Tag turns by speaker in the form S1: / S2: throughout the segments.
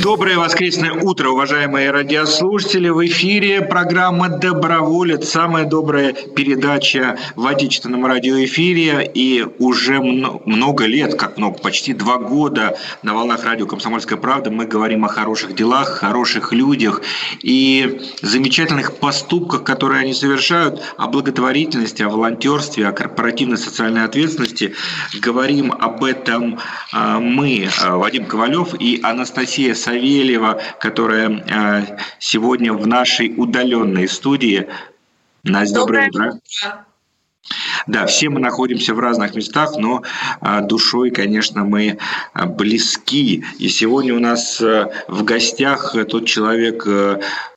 S1: Доброе воскресное утро, уважаемые радиослушатели. В эфире программа «Доброволец», самая добрая передача в отечественном радиоэфире. И уже много лет, как много, почти два года на волнах радио «Комсомольская правда» мы говорим о хороших делах, хороших людях и замечательных поступках, которые они совершают, о благотворительности, о волонтерстве, о корпоративной социальной ответственности. Говорим об этом а, мы, а, Вадим Ковалев и Анастасия Савельева, которая э, сегодня в нашей удаленной студии. Настя, доброе, доброе утро. Да, все мы находимся в разных местах, но а, душой, конечно, мы а, близки. И сегодня у нас в гостях тот человек,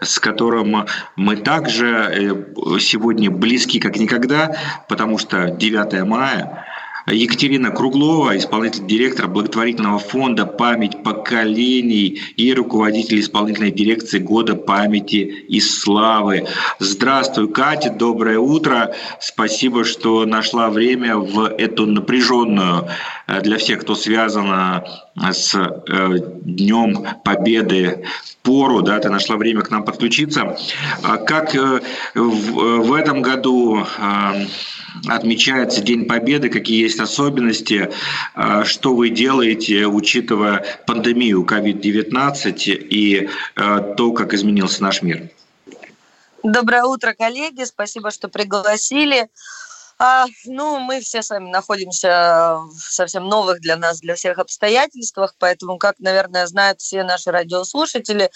S1: с которым мы также сегодня близки, как никогда, потому что 9 мая Екатерина Круглова, исполнительный директор благотворительного фонда «Память поколений» и руководитель исполнительной дирекции «Года памяти и славы». Здравствуй, Катя, доброе утро. Спасибо, что нашла время в эту напряженную э, для всех, кто связан с э, Днем Победы пору, да, ты нашла время к нам подключиться. А как э, в этом году отмечается День Победы, какие есть особенности, а, что вы делаете, учитывая пандемию COVID-19 и а, то, как изменился наш мир.
S2: Доброе утро, коллеги. Спасибо, что пригласили. А, ну, мы все с вами находимся в совсем новых для нас, для всех обстоятельствах, поэтому, как, наверное, знают все наши радиослушатели,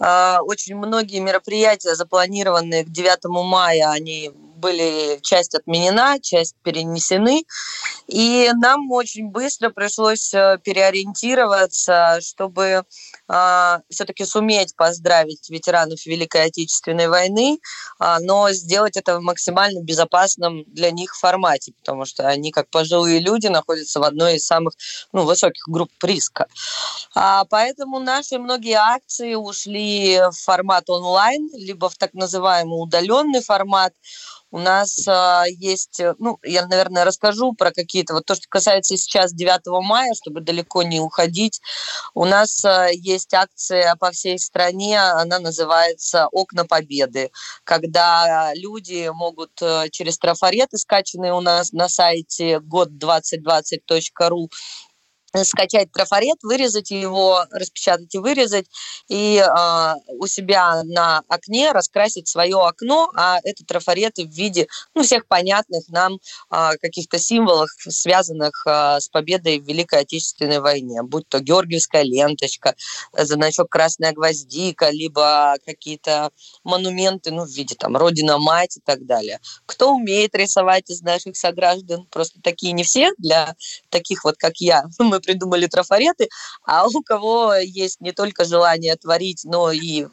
S2: а, очень многие мероприятия, запланированные к 9 мая, они были часть отменена, часть перенесены. И нам очень быстро пришлось э, переориентироваться, чтобы э, а, все-таки суметь поздравить ветеранов Великой Отечественной войны, э, но сделать это в максимально безопасном для них формате, потому что они, как пожилые люди, находятся в одной из самых ну, высоких групп риска. А, поэтому наши многие акции ушли в формат онлайн, либо в так называемый удаленный формат. У нас а, есть, э, ну, я, наверное, расскажу про какие-то, вот то, что касается сейчас 9 мая, чтобы далеко не уходить. У нас а, есть акция по всей стране, она называется «Окна Победы», когда люди могут э, через трафареты, скачанные у нас на сайте год2020.ру, скачать трафарет, вырезать его, распечатать и вырезать, и э, у себя на окне раскрасить свое окно, а это трафареты в виде ну, всех понятных нам э, каких-то символов, связанных э, с победой в Великой Отечественной войне, будь то георгиевская ленточка, значок красная гвоздика, либо какие-то монументы ну, в виде там Родина-мать и так далее. Кто умеет рисовать из наших сограждан? Просто такие не все, для таких вот, как я, мы придумали трафареты, а у кого есть не только желание творить, но и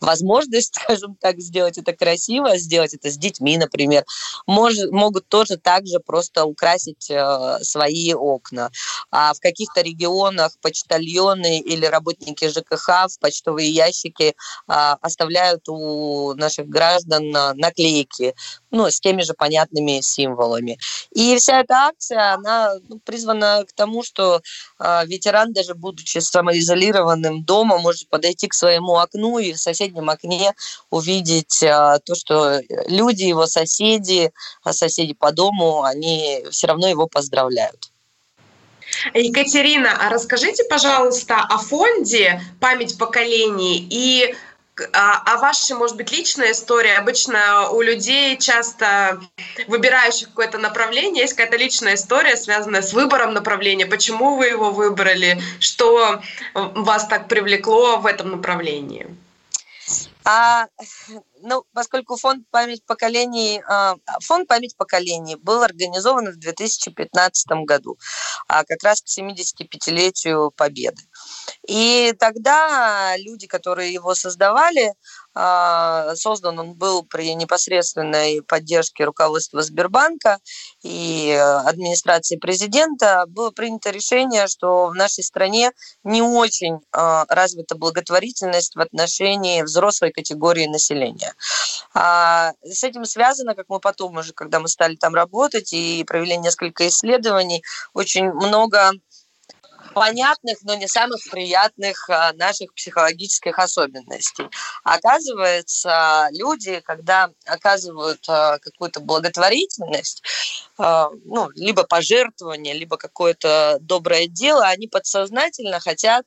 S2: возможность, скажем так, сделать это красиво, сделать это с детьми, например, мож, могут тоже также просто украсить э, свои окна. А в каких-то регионах почтальоны или работники ЖКХ в почтовые ящики э, оставляют у наших граждан наклейки ну, с теми же понятными символами. И вся эта акция, она ну, призвана к тому, что э, ветеран, даже будучи самоизолированным дома, может подойти к своему окну и в соседнем окне увидеть э, то, что люди, его соседи, а соседи по дому, они все равно его поздравляют.
S3: Екатерина, а расскажите, пожалуйста, о фонде «Память поколений» и а, а ваша, может быть, личная история? Обычно у людей, часто выбирающих какое-то направление, есть какая-то личная история, связанная с выбором направления. Почему вы его выбрали? Что вас так привлекло в этом направлении?
S2: А, ну, поскольку фонд память поколений, а, фонд память поколений был организован в 2015 году, а как раз к 75-летию Победы. И тогда люди, которые его создавали, создан он был при непосредственной поддержке руководства Сбербанка и администрации президента. Было принято решение, что в нашей стране не очень а, развита благотворительность в отношении взрослой категории населения. А, с этим связано, как мы потом уже, когда мы стали там работать и провели несколько исследований, очень много понятных, но не самых приятных а, наших психологических особенностей. Оказывается, люди, когда оказывают а, какую-то благотворительность, ну, либо пожертвование, либо какое-то доброе дело, они подсознательно хотят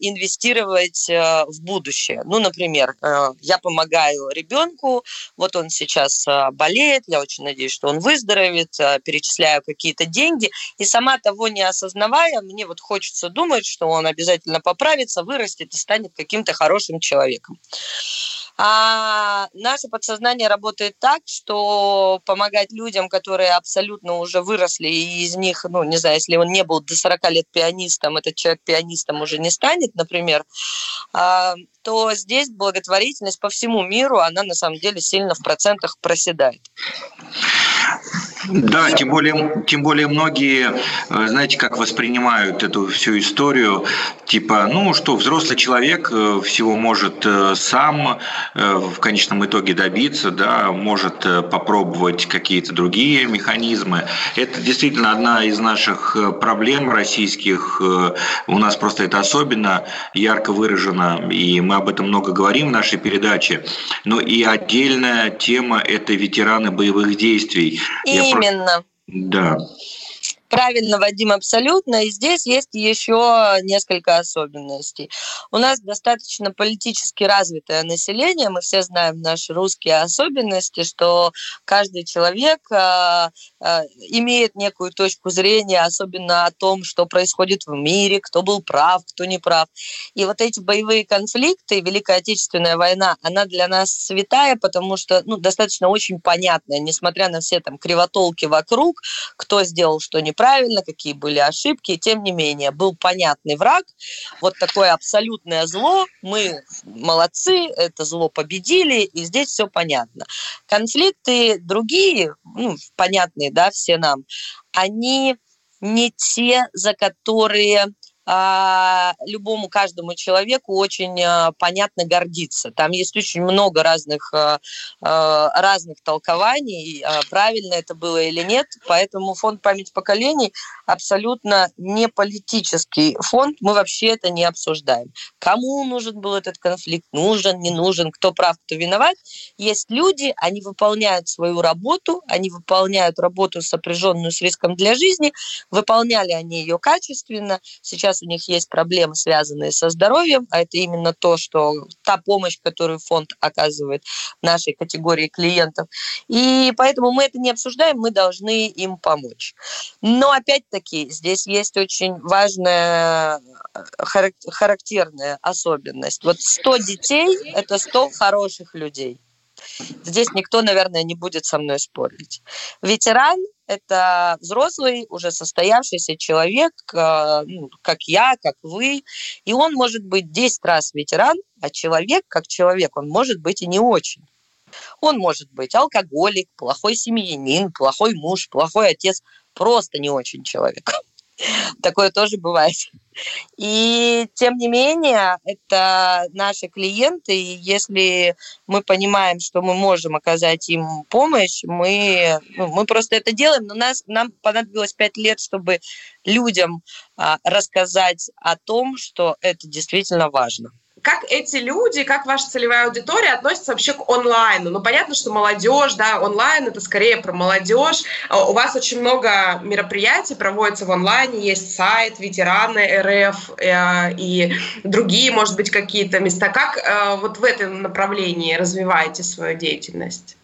S2: инвестировать в будущее. Ну, например, я помогаю ребенку, вот он сейчас болеет, я очень надеюсь, что он выздоровеет, перечисляю какие-то деньги, и сама того не осознавая, мне вот хочется думать, что он обязательно поправится, вырастет и станет каким-то хорошим человеком. А наше подсознание работает так, что помогать людям, которые абсолютно уже выросли, и из них, ну, не знаю, если он не был до 40 лет пианистом, этот человек пианистом уже не станет, например, а, то здесь благотворительность по всему миру, она на самом деле сильно в процентах проседает.
S1: Да, тем более, тем более многие, э, знаете, как воспринимают эту всю историю, типа, ну что, взрослый человек э, всего может э, сам в конечном итоге добиться, да, может попробовать какие-то другие механизмы. Это действительно одна из наших проблем российских. У нас просто это особенно ярко выражено, и мы об этом много говорим в нашей передаче. Но и отдельная тема – это ветераны боевых действий.
S2: И Именно.
S1: Да.
S2: Правильно, Вадим, абсолютно. И здесь есть еще несколько особенностей. У нас достаточно политически развитое население. Мы все знаем наши русские особенности, что каждый человек э, э, имеет некую точку зрения, особенно о том, что происходит в мире, кто был прав, кто не прав. И вот эти боевые конфликты, Великая Отечественная война, она для нас святая, потому что ну, достаточно очень понятная, несмотря на все там кривотолки вокруг, кто сделал что неправильно, правильно, какие были ошибки. Тем не менее, был понятный враг, вот такое абсолютное зло. Мы молодцы, это зло победили, и здесь все понятно. Конфликты другие, ну, понятные, да, все нам, они не те, за которые любому каждому человеку очень а, понятно гордиться. Там есть очень много разных, а, разных толкований, правильно это было или нет. Поэтому фонд память поколений абсолютно не политический фонд. Мы вообще это не обсуждаем. Кому нужен был этот конфликт, нужен, не нужен, кто прав, кто виноват. Есть люди, они выполняют свою работу, они выполняют работу, сопряженную с риском для жизни, выполняли они ее качественно. Сейчас сейчас у них есть проблемы, связанные со здоровьем, а это именно то, что та помощь, которую фонд оказывает нашей категории клиентов. И поэтому мы это не обсуждаем, мы должны им помочь. Но опять-таки здесь есть очень важная э, характерная особенность. Вот 100 детей – это 100 хороших людей. Здесь никто, наверное, не будет со мной спорить. Ветеран – это взрослый, уже состоявшийся человек, э, ну, как я, как вы, и он может быть 10 раз ветеран, а человек, как человек, он может быть и не очень. Он может быть алкоголик, плохой семьянин, плохой муж, плохой отец, просто не очень человек. Такое тоже бывает. И тем не менее, это наши клиенты, и если мы понимаем, что мы можем оказать им помощь, мы, ну, мы просто это делаем, но нас, нам понадобилось пять лет, чтобы людям а, рассказать о том, что это действительно важно
S3: как эти люди, как ваша целевая аудитория относятся вообще к онлайну? Ну, понятно, что молодежь, да, онлайн это скорее про молодежь. А у вас очень много мероприятий проводится в онлайне, есть сайт, ветераны РФ э, и другие, может быть, какие-то места. Как э, вот в этом направлении развиваете свою деятельность?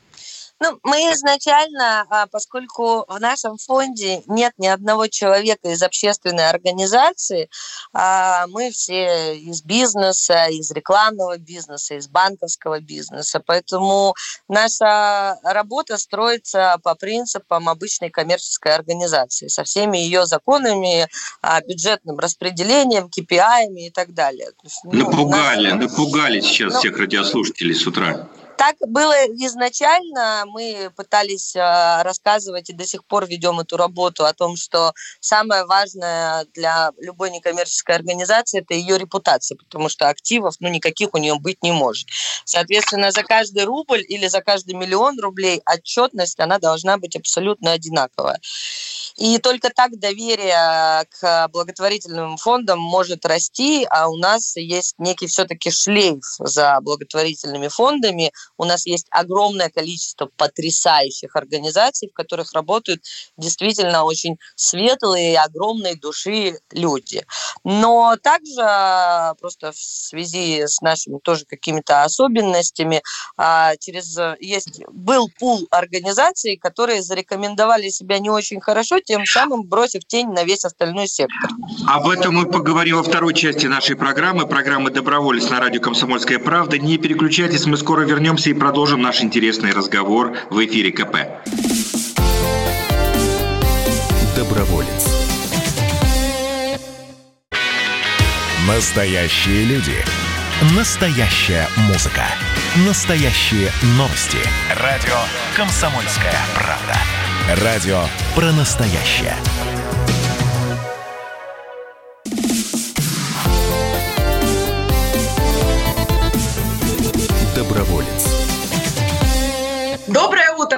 S2: Ну, мы изначально, а, поскольку в нашем фонде нет ни одного человека из общественной организации, а, мы все из бизнеса, из рекламного бизнеса, из банковского бизнеса, поэтому наша работа строится по принципам обычной коммерческой организации со всеми ее законами, а, бюджетным распределением, KPI и так далее.
S1: Ну, напугали, нас... напугали сейчас ну, всех радиослушателей с утра.
S2: Так было изначально. Мы пытались э, рассказывать и до сих пор ведем эту работу о том, что самое важное для любой некоммерческой организации – это ее репутация, потому что активов ну, никаких у нее быть не может. Соответственно, за каждый рубль или за каждый миллион рублей отчетность, она должна быть абсолютно одинаковая. И только так доверие к благотворительным фондам может расти, а у нас есть некий все-таки шлейф за благотворительными фондами. У нас есть огромное количество потрясающих организаций, в которых работают действительно очень светлые и огромной души люди. Но также просто в связи с нашими тоже какими-то особенностями а, через есть был пул организаций, которые зарекомендовали себя не очень хорошо, тем самым бросив тень на весь остальной сектор.
S1: Об этом мы поговорим во второй части нашей программы, программы «Доброволец» на радио «Комсомольская правда». Не переключайтесь, мы скоро вернемся и продолжим наш интересный разговор в эфире КП.
S4: Доброволец. Настоящие люди. Настоящая музыка. Настоящие новости. Радио «Комсомольская правда». Радио про настоящее.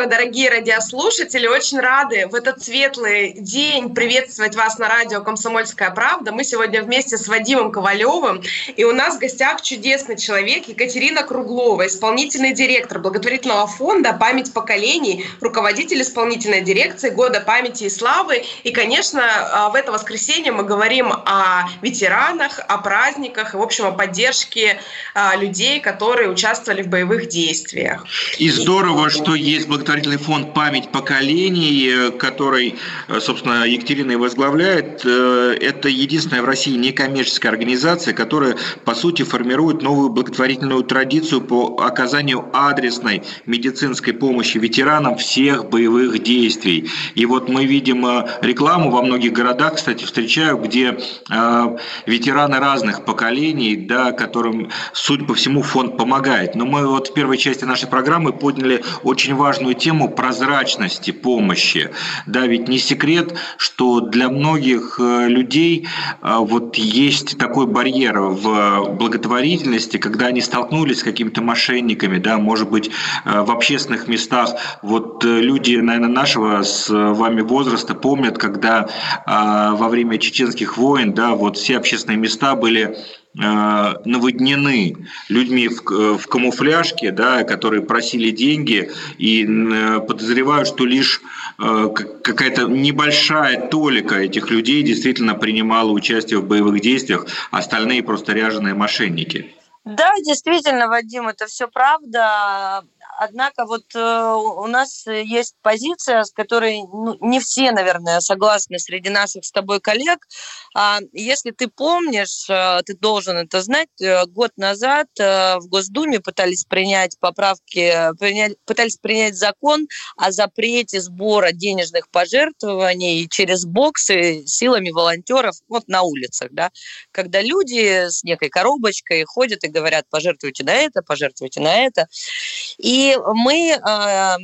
S3: Утро, дорогие радиослушатели! Очень рады в этот светлый день приветствовать вас на радио «Комсомольская правда». Мы сегодня вместе с Вадимом Ковалевым, и у нас в гостях чудесный человек Екатерина Круглова, исполнительный директор благотворительного фонда «Память поколений», руководитель исполнительной дирекции «Года памяти и славы». И, конечно, а, в это воскресенье мы говорим о ветеранах, о праздниках и, в общем, о поддержке а, людей, которые участвовали в боевых действиях.
S1: И здорово, что есть благотворительный фонд «Память поколений», э, который, э, собственно, Екатерина и возглавляет. Э, это единственная в России некоммерческая организация, которая, по сути, формирует новую благотворительную традицию по оказанию адресной медицинской помощи ветеранам всех боевых действий. И вот мы видим рекламу во многих городах, кстати, встречаю, где ветераны разных поколений, да, которым, судя по всему, фонд помогает. Но мы вот в первой части нашей программы подняли очень важную тему прозрачности помощи. Да, ведь не секрет, что для многих э, людей э, вот есть такой барьер в благотворительности, когда они столкнулись с какими-то мошенниками, да, может быть, э, в общественных местах. Вот люди, наверное, нашего с вами возраста помнят, когда во время чеченских войн, да, вот все общественные места были наводнены людьми в, э, в камуфляжке, да, которые просили деньги, и э, подозреваю, что лишь какая-то небольшая толика этих людей действительно принимала участие в боевых действиях, остальные просто ряженые мошенники.
S2: Да, действительно, Вадим, это все правда. Однако вот э, у нас есть позиция, с которой ну, не все, наверное, согласны среди наших с тобой коллег. А, если ты помнишь, э, ты должен это знать, э, год назад в Госдуме пытались принять поправки, принять, пытались принять закон о запрете сбора денежных пожертвований через боксы силами волонтеров вот на улицах, да, когда люди с некой коробочкой ходят и говорят, пожертвуйте на это, пожертвуйте на это. И мы а,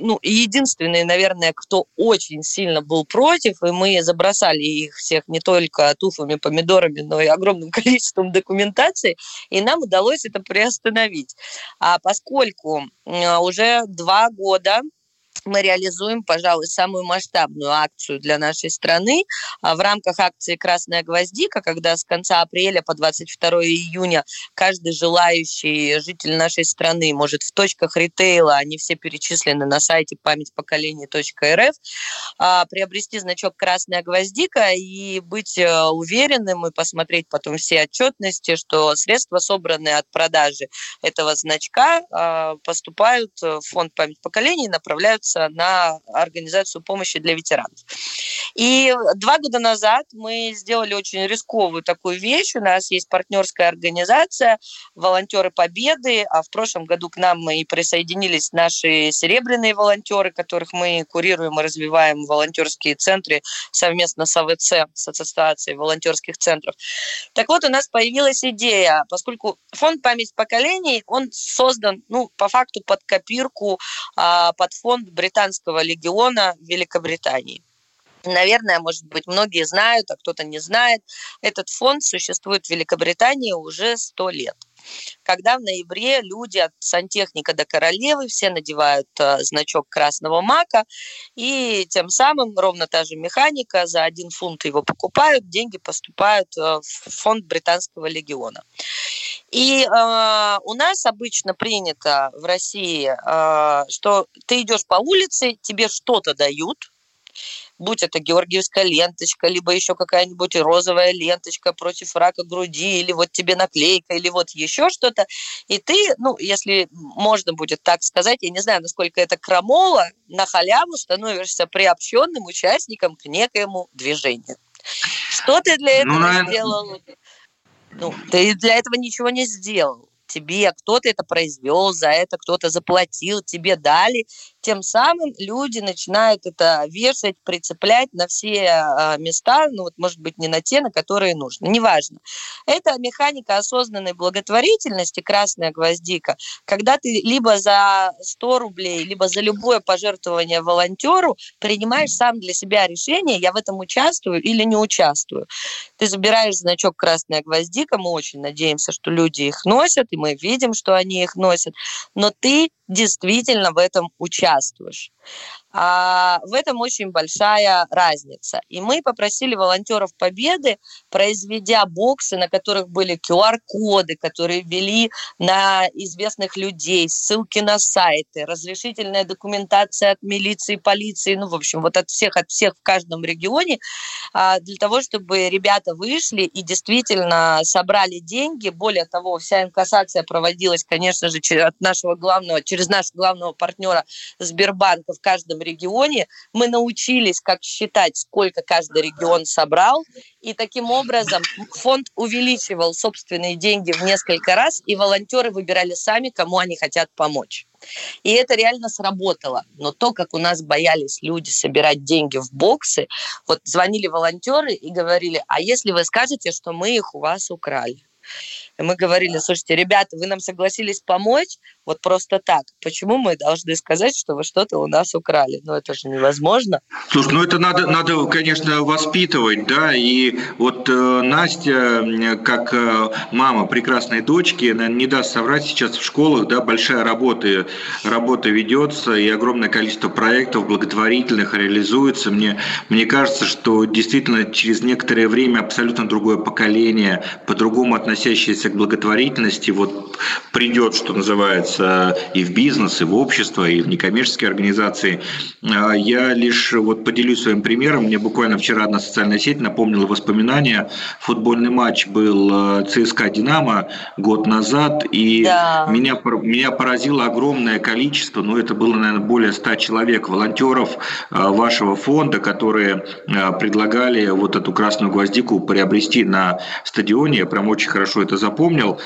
S2: ну, единственные, наверное, кто очень сильно был против, и мы забросали их всех не только туфами, помидорами, но и огромным количеством документации, и нам удалось это приостановить. А поскольку уже два года мы реализуем, пожалуй, самую масштабную акцию для нашей страны а, в рамках акции «Красная гвоздика», когда с конца апреля по 22 июня каждый желающий житель нашей страны может в точках ритейла, они все перечислены на сайте память поколений.рф, а, приобрести значок «Красная гвоздика» и быть э, уверенным и посмотреть потом все отчетности, что средства, собранные от продажи этого значка, а, поступают в фонд «Память поколений» и направляются направляться на организацию помощи для ветеранов. И два года назад мы сделали очень рисковую такую вещь. У нас есть партнерская организация «Волонтеры Победы», а в прошлом году к нам и присоединились наши серебряные волонтеры, которых мы курируем и развиваем волонтерские центры совместно с АВЦ, с Ассоциацией волонтерских центров. Так вот, у нас появилась идея, поскольку фонд «Память поколений», он создан, ну, по факту под копирку, а, под фонд британского легиона в Великобритании. Наверное, может быть, многие знают, а кто-то не знает. Этот фонд существует в Великобритании уже сто лет когда в ноябре люди от сантехника до королевы все надевают э, значок красного мака, и тем самым ровно та же механика, за один фунт его покупают, деньги поступают э, в фонд британского легиона. И э, у нас обычно принято в России, э, что ты идешь по улице, тебе что-то дают, будь это георгиевская ленточка, либо еще какая-нибудь розовая ленточка против рака груди, или вот тебе наклейка, или вот еще что-то. И ты, ну, если можно будет так сказать, я не знаю, насколько это крамола, на халяву становишься приобщенным участником к некоему движению. Что ты для ну, этого ну, наверное... сделал? Ну, ты для этого ничего не сделал тебе кто-то это произвел, за это кто-то заплатил, тебе дали, тем самым люди начинают это вешать, прицеплять на все а, места, ну вот, может быть, не на те, на которые нужно, неважно. Это механика осознанной благотворительности, красная гвоздика, когда ты либо за 100 рублей, либо за любое пожертвование волонтеру принимаешь сам для себя решение, я в этом участвую или не участвую. Ты забираешь значок красная гвоздика, мы очень надеемся, что люди их носят, и мы видим, что они их носят, но ты действительно в этом участвуешь. А в этом очень большая разница. И мы попросили волонтеров Победы, произведя боксы, на которых были QR-коды, которые вели на известных людей, ссылки на сайты, разрешительная документация от милиции, полиции, ну, в общем, вот от всех, от всех в каждом регионе, а, для того, чтобы ребята вышли и действительно собрали деньги. Более того, вся инкассация проводилась, конечно же, от нашего главного, через нашего главного партнера Сбербанка в каждом регионе. Мы научились, как считать, сколько каждый регион собрал, и таким образом фонд увеличивал собственные деньги в несколько раз, и волонтеры выбирали сами, кому они хотят помочь. И это реально сработало. Но то, как у нас боялись люди собирать деньги в боксы, вот звонили волонтеры и говорили, а если вы скажете, что мы их у вас украли? И мы говорили, слушайте, ребята, вы нам согласились помочь вот просто так. Почему мы должны сказать, что вы что-то у нас украли? Ну, это же невозможно.
S1: Слушай, ну это надо, надо конечно, воспитывать, да, и вот э, Настя, как э, мама прекрасной дочки, не даст соврать, сейчас в школах, да, большая работа, работа ведется, и огромное количество проектов благотворительных реализуется. Мне, мне кажется, что действительно через некоторое время абсолютно другое поколение, по-другому относящееся к благотворительности вот придет, что называется, и в бизнес, и в общество, и в некоммерческие организации. А я лишь вот поделюсь своим примером. Мне буквально вчера одна социальная сеть напомнила воспоминания. Футбольный матч был э, ЦСКА «Динамо» год назад, и да. меня, меня поразило огромное количество, ну это было, наверное, более 100 человек, волонтеров э, вашего фонда, которые предлагали вот эту красную гвоздику приобрести на стадионе. Я прям очень хорошо это запомнил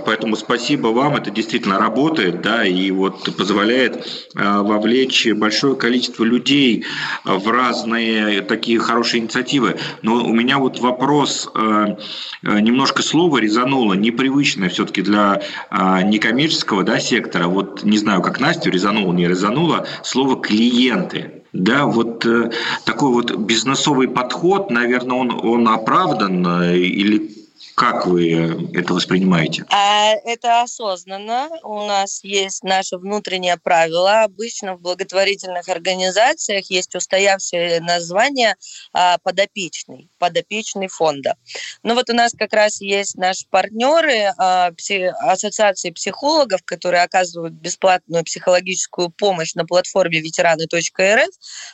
S1: поэтому спасибо вам, это действительно работает, да, и вот позволяет э, вовлечь большое количество людей в разные такие хорошие инициативы. Но у меня вот вопрос, э, немножко слово резануло, непривычное все-таки для некоммерческого да, сектора. Вот не знаю, как Настю резануло, не резануло, слово «клиенты». Да, вот э, такой вот бизнесовый подход, наверное, он, он оправдан или Как вы это воспринимаете?
S2: А это осознанно. У нас есть наше внутреннее правило. Обычно в благотворительных организациях есть устоявшее название а, подопечный, подопечный фонда. Ну вот у нас как раз есть наши партнеры а, Ассоциации психологов, которые оказывают бесплатную психологическую помощь на платформе ветераны.рф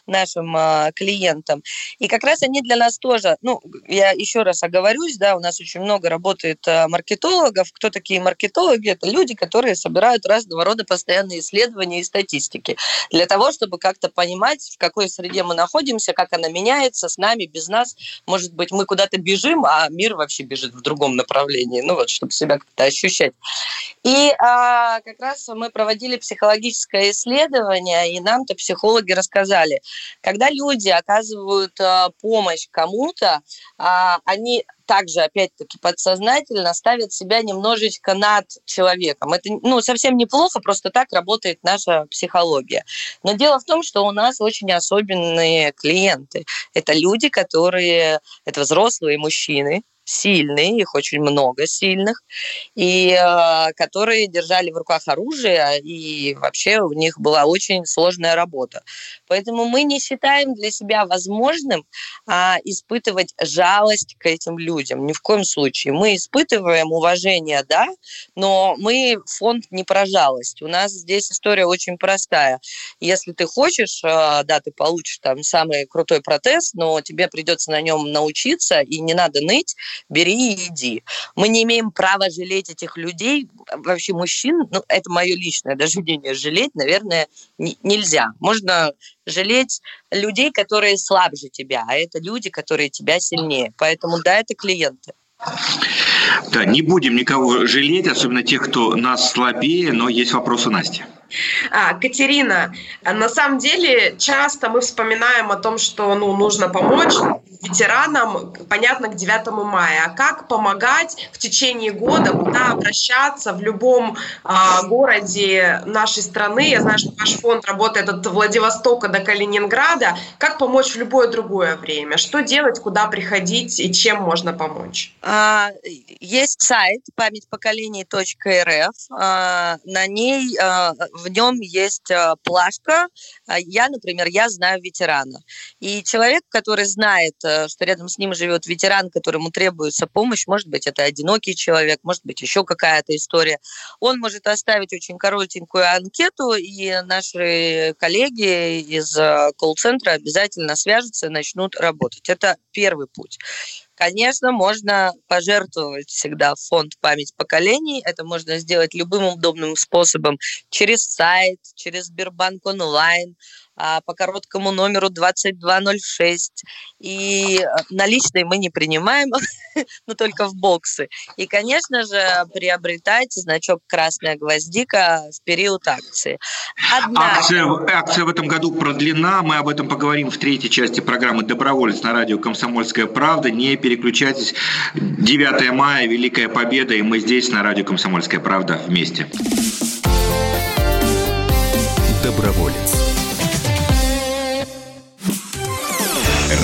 S2: нашим клиентам. И как раз они для нас тоже, ну, я еще раз оговорюсь, да, у нас очень много много работает э, маркетологов. Кто такие маркетологи? Это люди, которые собирают разного рода постоянные исследования и статистики для того, чтобы как-то понимать, в какой среде мы находимся, как она меняется с нами, без нас. Может быть, мы куда-то бежим, а мир вообще бежит в другом направлении. Ну вот, чтобы себя как-то ощущать. И а, как раз мы проводили психологическое исследование, и нам-то психологи рассказали, когда люди оказывают а, помощь кому-то, а, они также, опять-таки, подсознательно ставят себя немножечко над человеком. Это ну, совсем неплохо, просто так работает наша психология. Но дело в том, что у нас очень особенные клиенты. Это люди, которые, это взрослые мужчины, сильные, их очень много сильных, и э, которые держали в руках оружие, и вообще у них была очень сложная работа. Поэтому мы не считаем для себя возможным э, испытывать жалость к этим людям. Ни в коем случае. Мы испытываем уважение, да, но мы фонд не про жалость. У нас здесь история очень простая. Если ты хочешь, э, да, ты получишь там самый крутой протез, но тебе придется на нем научиться, и не надо ныть, бери и иди. Мы не имеем права жалеть этих людей, вообще мужчин, ну, это мое личное даже мнение, жалеть, наверное, нельзя. Можно жалеть людей, которые слабже тебя, а это люди, которые тебя сильнее. Поэтому да, это клиенты.
S1: Да, не будем никого жалеть, особенно тех, кто нас слабее, но есть вопросы Насти.
S3: А, Катерина, на самом деле часто мы вспоминаем о том, что ну, нужно помочь ветеранам, понятно, к 9 мая. А как помогать в течение года, куда обращаться в любом а, городе нашей страны? Я знаю, что ваш фонд работает от Владивостока до Калининграда. Как помочь в любое другое время? Что делать, куда приходить и чем можно помочь?
S2: А, есть сайт память поколений.рф. А, на ней а, в нем есть э, плашка. А, я, например, я знаю ветерана. И человек, который знает, э, что рядом с ним живет ветеран, которому требуется помощь, может быть, это одинокий человек, может быть, еще какая-то история, он может оставить очень коротенькую анкету, и наши коллеги из э, колл-центра обязательно свяжутся и начнут работать. Это первый путь. Конечно, можно пожертвовать всегда в фонд «Память поколений». Это можно сделать любым удобным способом через сайт, через Сбербанк онлайн, по короткому номеру 2206. И э, наличные мы не принимаем, но только в боксы. И, конечно же, приобретайте значок «Красная гвоздика» в период акции.
S1: Однако... Акция, акция в этом году продлена. Мы об этом поговорим в третьей части программы «Доброволец» на радио «Комсомольская правда». Не переключайтесь. 9 мая, Великая Победа, и мы здесь на радио «Комсомольская правда» вместе.
S4: Доброволец.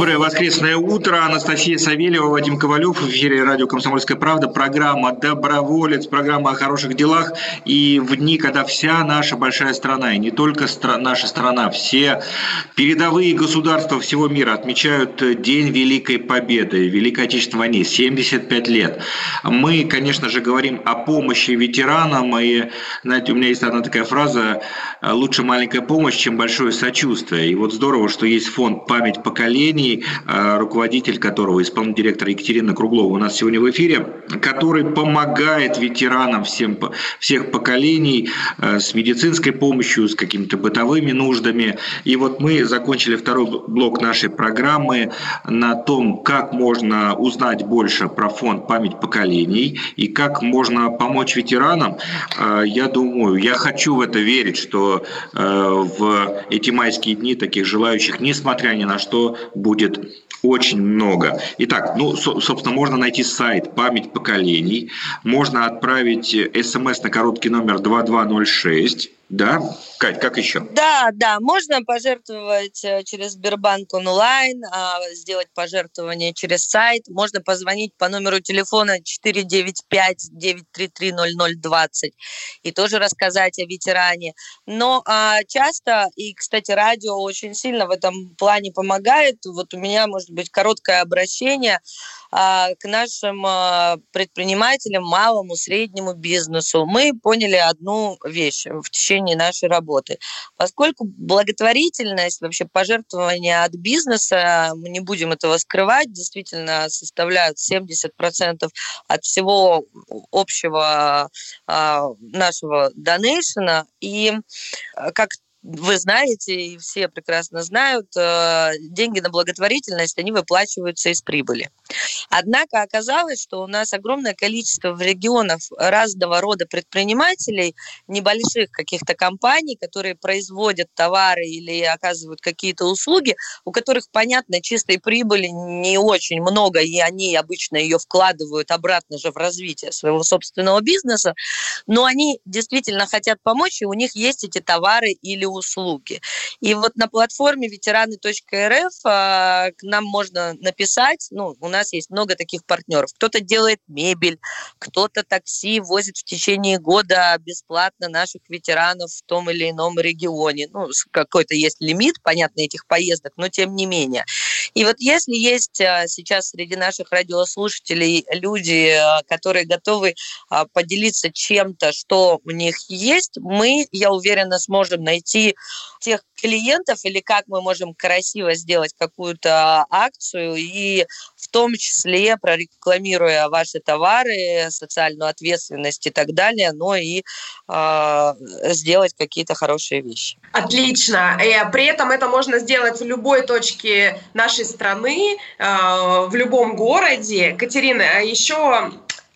S1: Доброе воскресное утро. Анастасия Савельева, Вадим Ковалев. В эфире радио «Комсомольская правда». Программа «Доброволец», программа о хороших делах. И в дни, когда вся наша большая страна, и не только стра- наша страна, все передовые государства всего мира отмечают День Великой Победы, Великой Отечественной войне, 75 лет. Мы, конечно же, говорим о помощи ветеранам. И, знаете, у меня есть одна такая фраза «Лучше маленькая помощь, чем большое сочувствие». И вот здорово, что есть фонд «Память поколений», поколений, э, руководитель которого, исполнительный директор Екатерина Круглова у нас сегодня в эфире, который помогает ветеранам всем, всех поколений э, с медицинской помощью, с какими-то бытовыми нуждами. И вот мы закончили второй блок нашей программы на том, как можно узнать больше про фонд «Память поколений» и как можно помочь ветеранам. Я думаю, я хочу в это верить, что в эти майские дни таких желающих, несмотря ни на что, будет очень много. Итак, ну, собственно, можно найти сайт «Память поколений», можно отправить смс на короткий номер 2206, да, Кать, как еще?
S2: Да, да, можно пожертвовать э, через Сбербанк онлайн, а, сделать пожертвование через сайт, можно позвонить по номеру телефона 495-933-0020 и тоже рассказать о ветеране. Но а, часто, и, кстати, радио очень сильно в этом плане помогает, вот у меня, может быть, короткое обращение к нашим а, предпринимателям, малому, среднему бизнесу. Мы поняли одну вещь в течение нашей работы. Поскольку благотворительность, вообще пожертвования от бизнеса, мы не будем этого скрывать, действительно составляют 70% от всего общего а, нашего донейшена. И а, как вы знаете, и все прекрасно знают, э, деньги на благотворительность, они выплачиваются из прибыли. Однако оказалось, что у нас огромное количество в регионах разного рода предпринимателей, небольших каких-то компаний, которые производят товары или оказывают какие-то услуги, у которых, понятно, чистой прибыли не очень много, и они обычно ее вкладывают обратно же в развитие своего собственного бизнеса, но они действительно хотят помочь, и у них есть эти товары или услуги. И вот на платформе ветераны.рф а, к нам можно написать, ну, у нас есть много таких партнеров. Кто-то делает мебель, кто-то такси возит в течение года бесплатно наших ветеранов в том или ином регионе. Ну, какой-то есть лимит, понятно, этих поездок, но тем не менее. И вот если есть а, сейчас среди наших радиослушателей люди, а, которые готовы поделиться чем-то, что у них есть, мы, я уверена, сможем найти найти тех клиентов или как мы можем красиво сделать какую-то акцию и в том числе прорекламируя ваши товары, социальную ответственность и так далее, но и э, сделать какие-то хорошие вещи.
S3: Отлично. И э, при этом это можно сделать в любой точке нашей страны, э, в любом городе. Катерина, а еще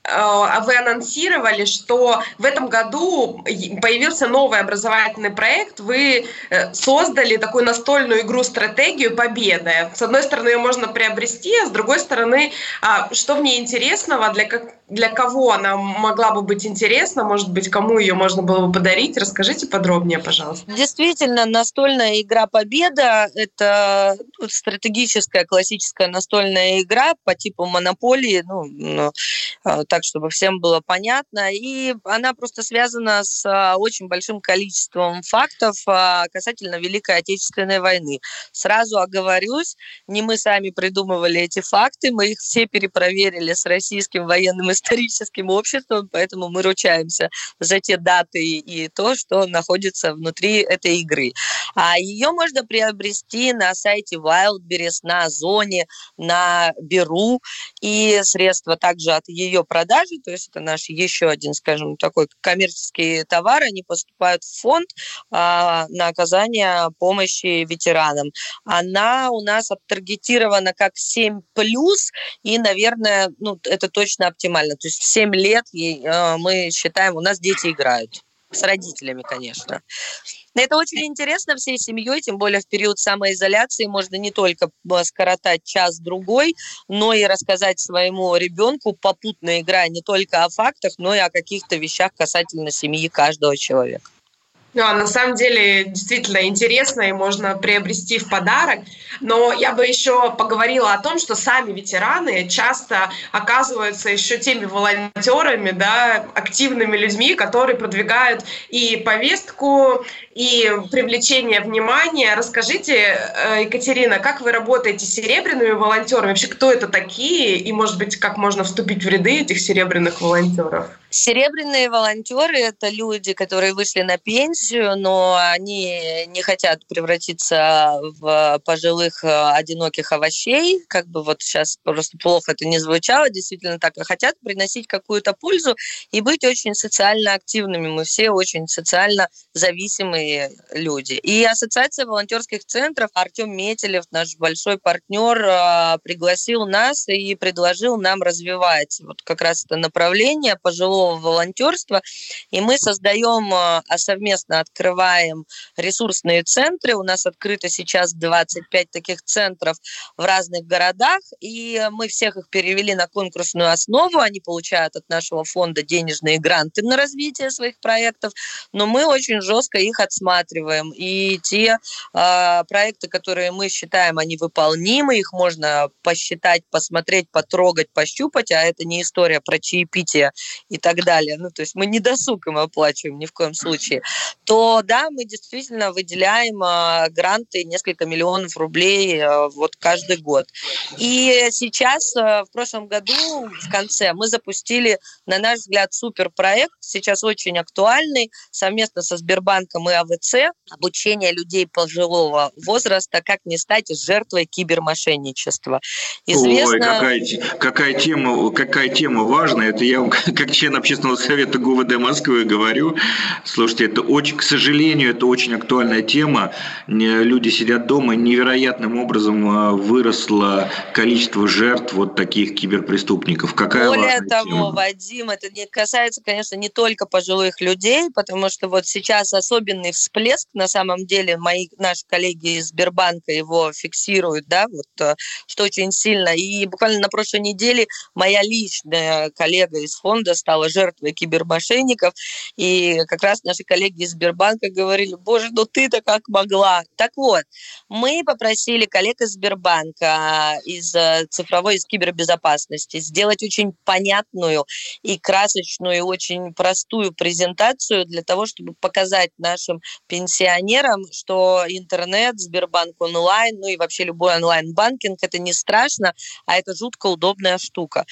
S3: вы анонсировали, что в этом году появился новый образовательный проект. Вы э, создали такую настольную игру-стратегию победы. С одной стороны, ее можно приобрести, а с другой стороны, а, что в ней интересного, для, как, для кого она могла бы быть интересна, может быть, кому ее можно было бы подарить. Расскажите подробнее, пожалуйста.
S2: Действительно, настольная игра «Победа» — это стратегическая классическая настольная игра по типу монополии, ну, ну так, чтобы всем было понятно. И она просто связана с а, очень большим количеством фактов а, касательно Великой Отечественной войны. Сразу оговорюсь, не мы сами придумывали эти факты, мы их все перепроверили с Российским военным историческим обществом, поэтому мы ручаемся за те даты и то, что находится внутри этой игры. А ее можно приобрести на сайте Wildberries, на Озоне, на Беру, и средства также от ее продажи продажи, то есть это наш еще один, скажем, такой коммерческий товар, они поступают в фонд а, на оказание помощи ветеранам. Она у нас оттаргетирована как 7+, и, наверное, ну, это точно оптимально. То есть в 7 лет а, мы считаем, у нас дети играют. С родителями, конечно. Это очень интересно всей семьей, тем более в период самоизоляции можно не только э, скоротать час-другой, но и рассказать своему ребенку, попутно играя не только о фактах, но и о каких-то вещах касательно семьи каждого человека.
S3: Да, на самом деле действительно интересно и можно приобрести в подарок. Но я бы еще поговорила о том, что сами ветераны часто оказываются еще теми волонтерами, да, активными людьми, которые продвигают и повестку, и привлечение внимания. Расскажите, э, Екатерина, как вы работаете с серебряными волонтерами? Вообще, кто это такие? И, может быть, как можно вступить в ряды этих серебряных волонтеров?
S2: Серебряные волонтеры – это люди, которые вышли на пенсию, но они не хотят превратиться в пожилых э, одиноких овощей, как бы вот сейчас просто плохо это не звучало, действительно так, а хотят приносить какую-то пользу и быть очень социально активными. Мы все очень социально зависимые люди. И Ассоциация волонтерских центров, Артем Метелев, наш большой партнер, э, пригласил нас и предложил нам развивать вот как раз это направление пожилого пожилого волонтерства. И мы создаем, а, а совместно открываем ресурсные центры. У нас открыто сейчас 25 таких центров в разных городах. И мы всех их перевели на конкурсную основу. Они получают от нашего фонда денежные гранты на развитие своих проектов. Но мы очень жестко их отсматриваем. И те э, проекты, которые мы считаем, они выполнимы, их можно посчитать, посмотреть, потрогать, пощупать, а это не история про чаепитие и так далее, ну, то есть мы не досуг им оплачиваем ни в коем случае, то да, мы действительно выделяем э, гранты несколько миллионов рублей э, вот каждый год. И сейчас, э, в прошлом году, в конце, мы запустили, на наш взгляд, суперпроект, сейчас очень актуальный, совместно со Сбербанком и АВЦ, обучение людей пожилого возраста, как не стать жертвой кибермошенничества.
S1: Известно... Ой, какая, какая, тема, какая тема важная, это я как член член общественного совета ГУВД Москвы говорю. Слушайте, это очень, к сожалению, это очень актуальная тема. Люди сидят дома, невероятным образом а, выросло количество жертв вот таких киберпреступников. Какая
S2: Более того, тема? Вадим, это не касается, конечно, не только пожилых людей, потому что вот сейчас особенный всплеск, на самом деле, мои наши коллеги из Сбербанка его фиксируют, да, вот э, что очень сильно. И буквально на прошлой неделе моя личная коллега из фонда стала стала жертвой кибермошенников. И как раз наши коллеги из Сбербанка говорили, боже, ну ты-то как могла. Так вот, мы попросили коллег из Сбербанка, из э, цифровой, из кибербезопасности сделать очень понятную и красочную, и очень простую презентацию для того, чтобы показать нашим пенсионерам, что интернет, Сбербанк онлайн, ну и вообще любой онлайн-банкинг, это не страшно, а это жутко удобная штука.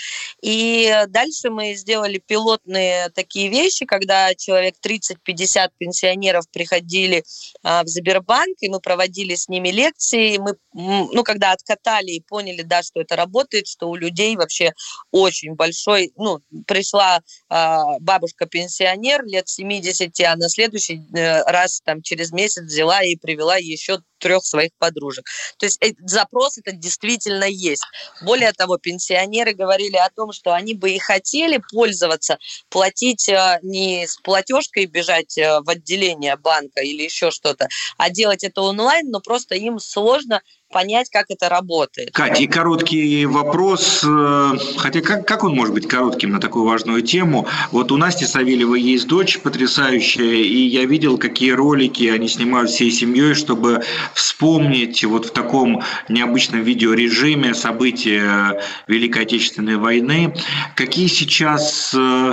S2: И дальше мы сделали пилот пилотные такие вещи, когда человек 30-50 пенсионеров приходили а, в Сбербанк, и мы проводили с ними лекции, мы, ну, когда откатали и поняли, да, что это работает, что у людей вообще очень большой, ну, пришла а, бабушка-пенсионер лет 70, а на следующий э, раз, там, через месяц взяла и привела еще трех своих подружек. То есть запрос это действительно есть. Более того, пенсионеры говорили о том, что они бы и хотели пользоваться, платить э, не с платежкой бежать э, в отделение банка или еще что-то, а делать это онлайн, но просто им сложно понять, как это работает.
S1: Катя, и короткий вопрос, э, хотя как, как он может быть коротким на такую важную тему? Вот у Насти Савельевой есть дочь потрясающая, и я видел, какие ролики они снимают всей семьей, чтобы вспомнить вот в таком необычном видеорежиме события Великой Отечественной войны. Какие сейчас э,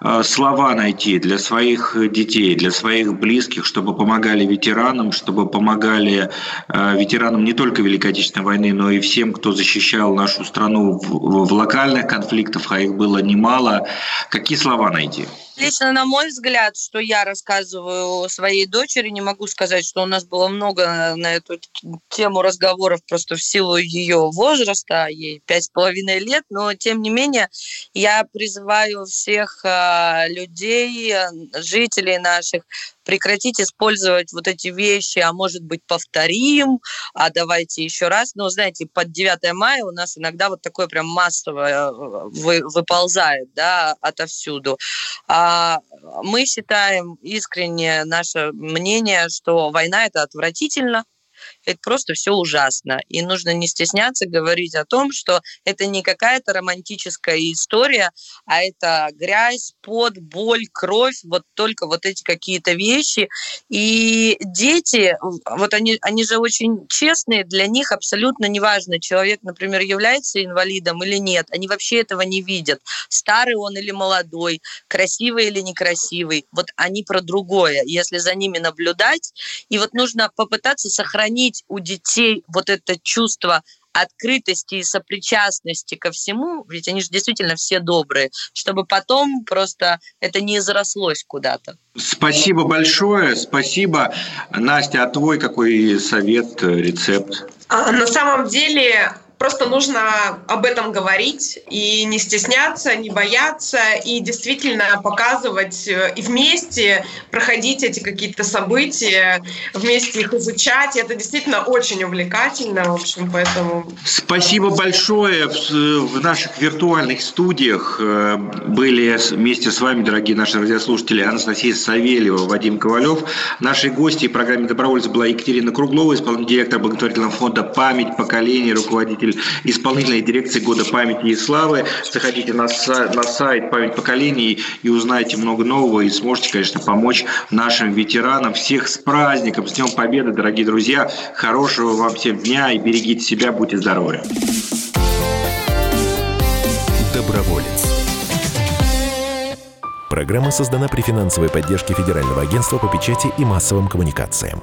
S1: э, слова найти для своих детей, для своих близких, чтобы помогали ветеранам, чтобы помогали ветеранам не только только Великой Отечественной войны, но и всем, кто защищал нашу страну в, в локальных конфликтах, а их было немало. Какие слова найти?
S2: Лично, на мой взгляд, что я рассказываю своей дочери, не могу сказать, что у нас было много на эту тему разговоров просто в силу ее возраста, ей пять с половиной лет, но тем не менее я призываю всех а, людей, жителей наших прекратить использовать вот эти вещи, а может быть повторим, а давайте еще раз. Но знаете, под 9 мая у нас иногда вот такое прям массовое э, вы, выползает, да, отовсюду. А мы считаем искренне наше мнение, что война это отвратительно, это просто все ужасно. И нужно не стесняться говорить о том, что это не какая-то романтическая история, а это грязь, пот, боль, кровь, вот только вот эти какие-то вещи. И дети, вот они, они же очень честные, для них абсолютно неважно, человек, например, является инвалидом или нет, они вообще этого не видят. Старый он или молодой, красивый или некрасивый, вот они про другое, если за ними наблюдать. И вот нужно попытаться сохранить у детей вот это чувство открытости и сопричастности ко всему, ведь они же действительно все добрые, чтобы потом просто это не зарослось куда-то.
S1: Спасибо большое, спасибо. Настя, а твой какой совет, рецепт?
S3: А, на самом деле Просто нужно об этом говорить и не стесняться, не бояться, и действительно показывать э, и вместе проходить эти какие-то события, вместе их изучать. И это действительно очень увлекательно, в общем, поэтому...
S1: Спасибо большое. В наших виртуальных студиях э, были вместе с вами, дорогие наши радиослушатели, Анастасия Савельева, Вадим Ковалев. Наши гости в программе «Добровольцы» была Екатерина Круглова, исполнительный директор благотворительного фонда «Память поколений», руководитель руководитель исполнительной дирекции Года памяти и славы. Заходите на, на сайт «Память поколений» и узнаете много нового, и сможете, конечно, помочь нашим ветеранам. Всех с праздником, с Днем Победы, дорогие друзья. Хорошего вам всем дня и берегите себя, будьте здоровы.
S4: Доброволец. Программа создана при финансовой поддержке Федерального агентства по печати и массовым коммуникациям.